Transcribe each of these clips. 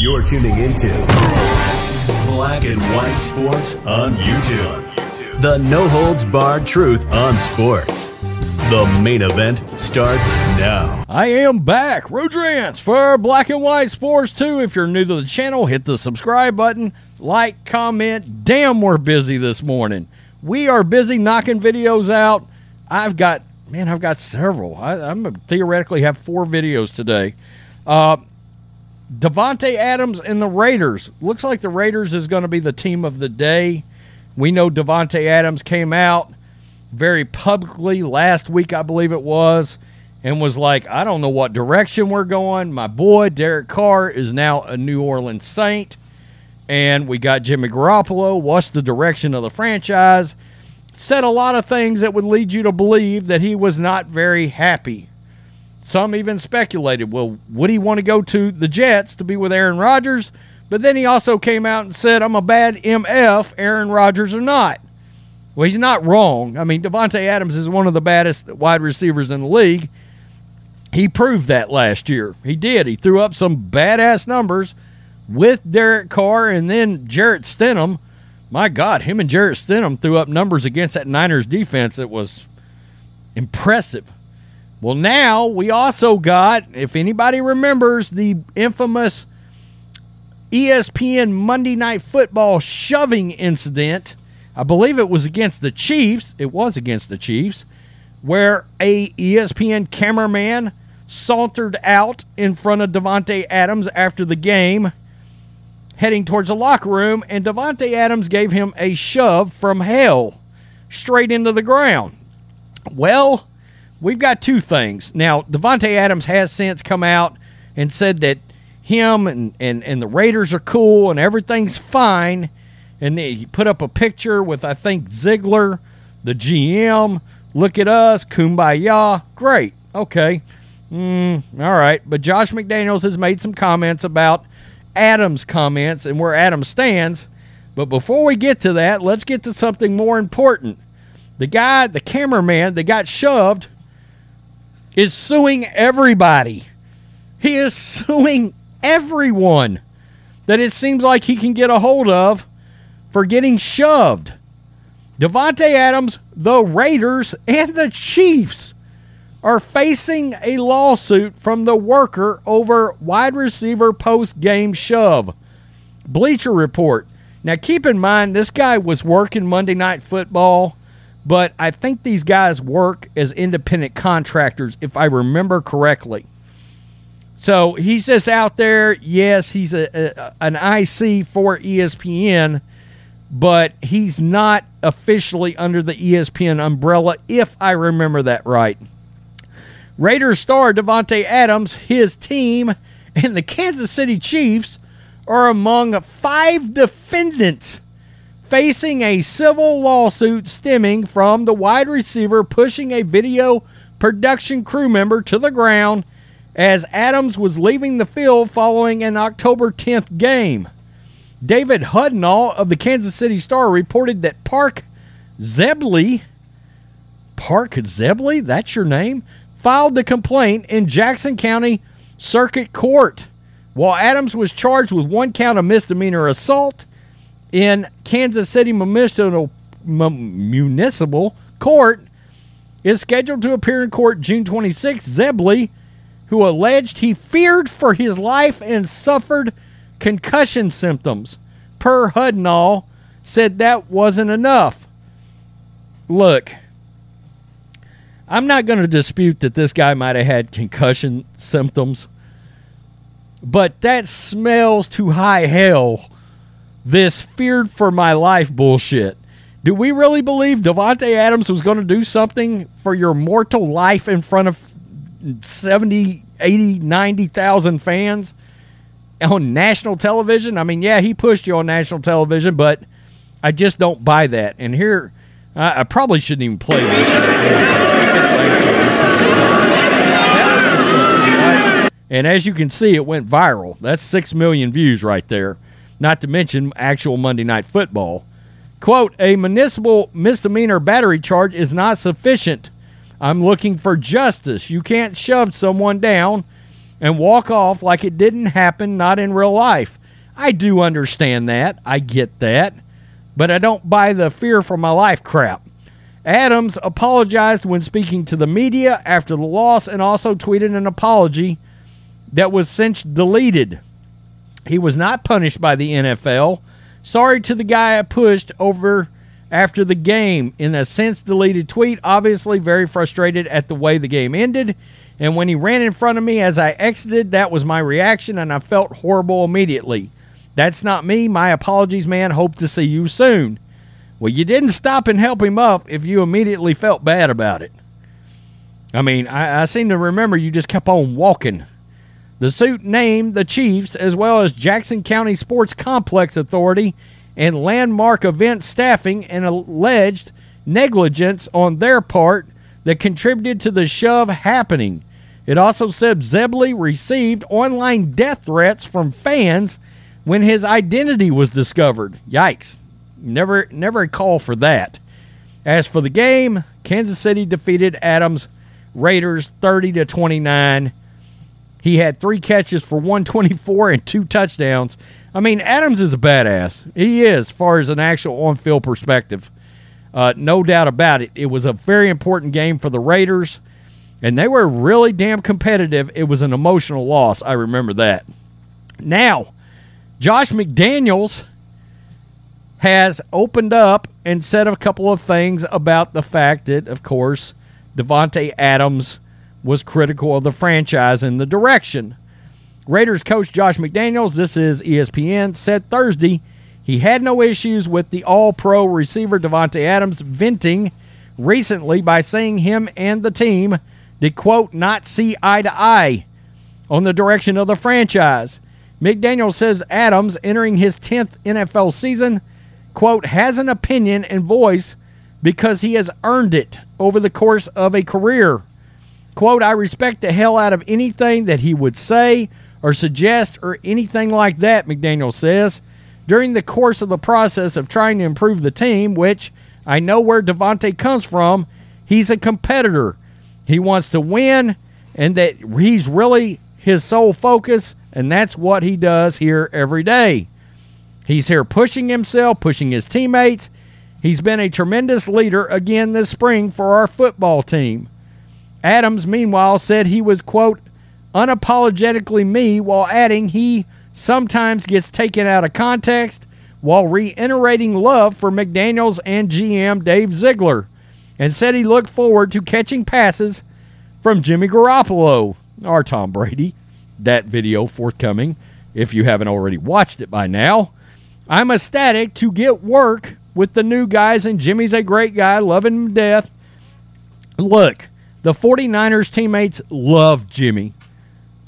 You're tuning into Black and White Sports on YouTube. The no holds barred truth on sports. The main event starts now. I am back. Rodrance for Black and White Sports 2. If you're new to the channel, hit the subscribe button, like, comment. Damn, we're busy this morning. We are busy knocking videos out. I've got, man, I've got several. I, I'm theoretically have four videos today. Uh, Davante Adams and the Raiders. Looks like the Raiders is going to be the team of the day. We know Davante Adams came out very publicly last week, I believe it was, and was like, I don't know what direction we're going. My boy, Derek Carr, is now a New Orleans Saint. And we got Jimmy Garoppolo. What's the direction of the franchise? Said a lot of things that would lead you to believe that he was not very happy some even speculated, well, would he want to go to the Jets to be with Aaron Rodgers? But then he also came out and said, I'm a bad MF, Aaron Rodgers or not. Well, he's not wrong. I mean, Davante Adams is one of the baddest wide receivers in the league. He proved that last year. He did. He threw up some badass numbers with Derek Carr and then Jarrett Stidham. My God, him and Jarrett Stidham threw up numbers against that Niners defense It was impressive. Well, now we also got, if anybody remembers, the infamous ESPN Monday Night Football shoving incident. I believe it was against the Chiefs. It was against the Chiefs, where a ESPN cameraman sauntered out in front of Davante Adams after the game, heading towards the locker room, and Davante Adams gave him a shove from hell straight into the ground. Well, we've got two things. Now, Davante Adams has since come out and said that him and, and, and the Raiders are cool and everything's fine. And he put up a picture with, I think, Ziegler, the GM. Look at us, kumbaya. Great. Okay. Mm, all right. But Josh McDaniels has made some comments about Adams' comments and where Adams stands. But before we get to that, let's get to something more important. The guy, the cameraman that got shoved is suing everybody. He is suing everyone that it seems like he can get a hold of for getting shoved. Davante Adams, the Raiders, and the Chiefs are facing a lawsuit from the worker over wide receiver post game shove. Bleacher Report. Now, keep in mind, this guy was working Monday Night Football but I think these guys work as independent contractors, if I remember correctly. So he's just out there. Yes, he's a, a, an IC for ESPN, but he's not officially under the ESPN umbrella, if I remember that right. Raiders star Davante Adams, his team, and the Kansas City Chiefs are among five defendants facing a civil lawsuit stemming from the wide receiver pushing a video production crew member to the ground as Adams was leaving the field following an October 10th game. David Hudnall of the Kansas City Star reported that Park Zebley, Park Zebley, that's your name, filed the complaint in Jackson County Circuit Court. While Adams was charged with one count of misdemeanor assault in Kansas City Municipal, Municipal Court is scheduled to appear in court June 26. Zebley, who alleged he feared for his life and suffered concussion symptoms, per Hudnall, said that wasn't enough. Look, I'm not going to dispute that this guy might have had concussion symptoms, but that smells to high hell this feared for my life bullshit. Do we really believe Davante Adams was going to do something for your mortal life in front of 70, 80, 90,000 fans on national television. I mean, yeah, he pushed you on national television, but I just don't buy that. And here, I, I probably shouldn't even play this. And as you can see, it went viral. That's 6 million views right there, not to mention actual Monday Night Football. Quote, a municipal misdemeanor battery charge is not sufficient. I'm looking for justice. You can't shove someone down and walk off like it didn't happen, not in real life. I do understand that. I get that. But I don't buy the fear for my life crap. Adams apologized when speaking to the media after the loss and also tweeted an apology that was since deleted. He was not punished by the NFL. Sorry to the guy I pushed over after the game in a since deleted tweet, obviously very frustrated at the way the game ended. And when he ran in front of me as I exited, that was my reaction, and I felt horrible immediately. That's not me. My apologies, man. Hope to see you soon. Well, you didn't stop and help him up if you immediately felt bad about it. I mean, I, I seem to remember you just kept on walking. The suit named the Chiefs as well as Jackson County Sports Complex Authority and Landmark Event staffing and alleged negligence on their part that contributed to the shove happening. It also said Zebley received online death threats from fans when his identity was discovered. Yikes. Never never a call for that. As for the game, Kansas City defeated Adams Raiders 30 to 29. He had 3 catches for 124 and 2 touchdowns. I mean, Adams is a badass. He is, as far as an actual on field perspective. Uh, no doubt about it. It was a very important game for the Raiders, and they were really damn competitive. It was an emotional loss. I remember that. Now, Josh McDaniels has opened up and said a couple of things about the fact that, of course, Davante Adams was critical of the franchise and the direction. Raiders coach Josh McDaniels, this is ESPN, said Thursday he had no issues with the all pro receiver Davante Adams venting recently by saying him and the team did, quote, not see eye to eye on the direction of the franchise. McDaniel says Adams, entering his 10th NFL season, quote, has an opinion and voice because he has earned it over the course of a career. Quote, I respect the hell out of anything that he would say or suggest or anything like that, McDaniel says. During the course of the process of trying to improve the team, which I know where Davante comes from, he's a competitor. He wants to win, and that he's really his sole focus, and that's what he does here every day. He's here pushing himself, pushing his teammates. He's been a tremendous leader again this spring for our football team. Adams, meanwhile, said he was, quote, unapologetically me while adding he sometimes gets taken out of context while reiterating love for McDaniels and GM Dave Ziegler and said he looked forward to catching passes from Jimmy Garoppolo or Tom Brady. That video forthcoming if you haven't already watched it by now. I'm ecstatic to get work with the new guys, and Jimmy's a great guy, loving him to death. Look, the 49ers teammates love Jimmy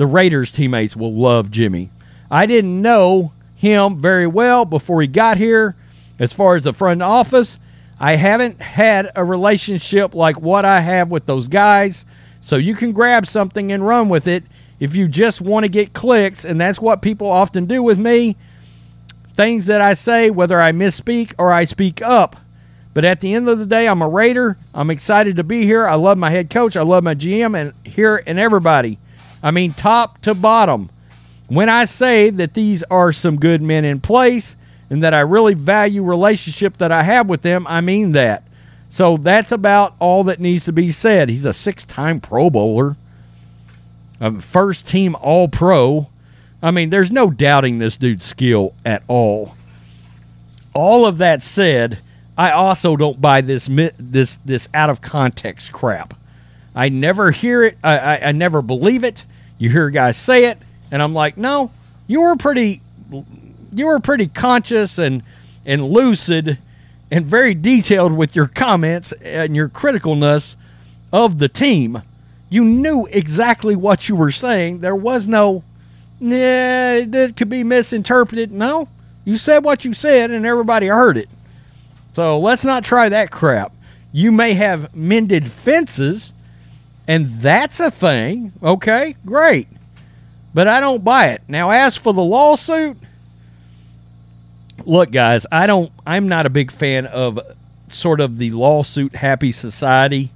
the Raiders teammates will love Jimmy. I didn't know him very well before he got here. As far as the front office, I haven't had a relationship like what I have with those guys. So you can grab something and run with it if you just want to get clicks. And that's what people often do with me. Things that I say, whether I misspeak or I speak up. But at the end of the day, I'm a Raider. I'm excited to be here. I love my head coach. I love my GM and here and everybody. I mean, top to bottom. When I say that these are some good men in place and that I really value relationship that I have with them, I mean that. So that's about all that needs to be said. He's a six-time Pro Bowler, a first team All Pro. I mean, there's no doubting this dude's skill at all. All of that said, I also don't buy this this this out of context crap. I never hear it. I, I, I never believe it. You hear guys say it, and I'm like, no, you were pretty, you were pretty conscious and and lucid and very detailed with your comments and your criticalness of the team. You knew exactly what you were saying. There was no, nah, that could be misinterpreted. No, you said what you said, and everybody heard it. So let's not try that crap. You may have mended fences, and that's a thing. Okay, great. But I don't buy it. Now, as for the lawsuit, look, guys, I don't. I'm not a big fan of sort of the lawsuit happy society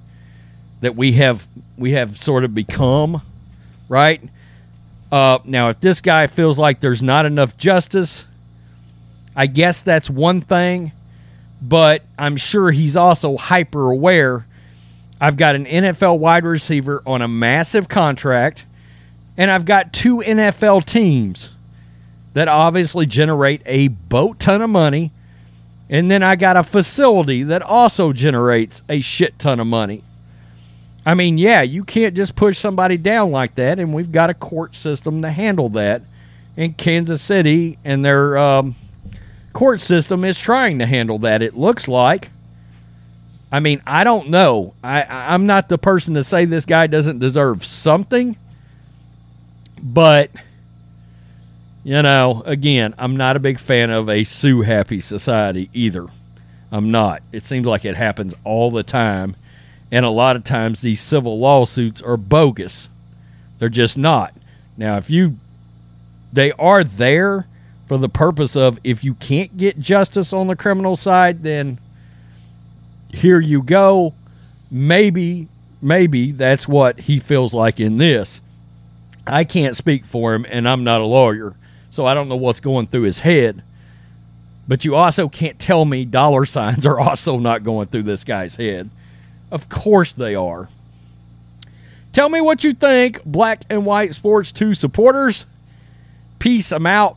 that we have we have sort of become, right? Uh, now, if this guy feels like there's not enough justice, I guess that's one thing, but I'm sure he's also hyper aware. I've got an NFL wide receiver on a massive contract, and I've got two NFL teams that obviously generate a boat ton of money. And then I got a facility that also generates a shit ton of money. I mean, yeah, you can't just push somebody down like that, and we've got a court system to handle that. In Kansas City, and their um, court system is trying to handle that. It looks like. I mean, I don't know. I I'm not the person to say this guy doesn't deserve something, but you know, again, I'm not a big fan of a sue happy society either. I'm not. It seems like it happens all the time and a lot of times these civil lawsuits are bogus. They're just not. Now, if you, they are there for the purpose of if you can't get justice on the criminal side, then here you go. Maybe, maybe that's what he feels like in this. I can't speak for him, and I'm not a lawyer, so I don't know what's going through his head. But you also can't tell me dollar signs are also not going through this guy's head. Of course they are. Tell me what you think, Black and White Sports 2 supporters. Peace. I'm out.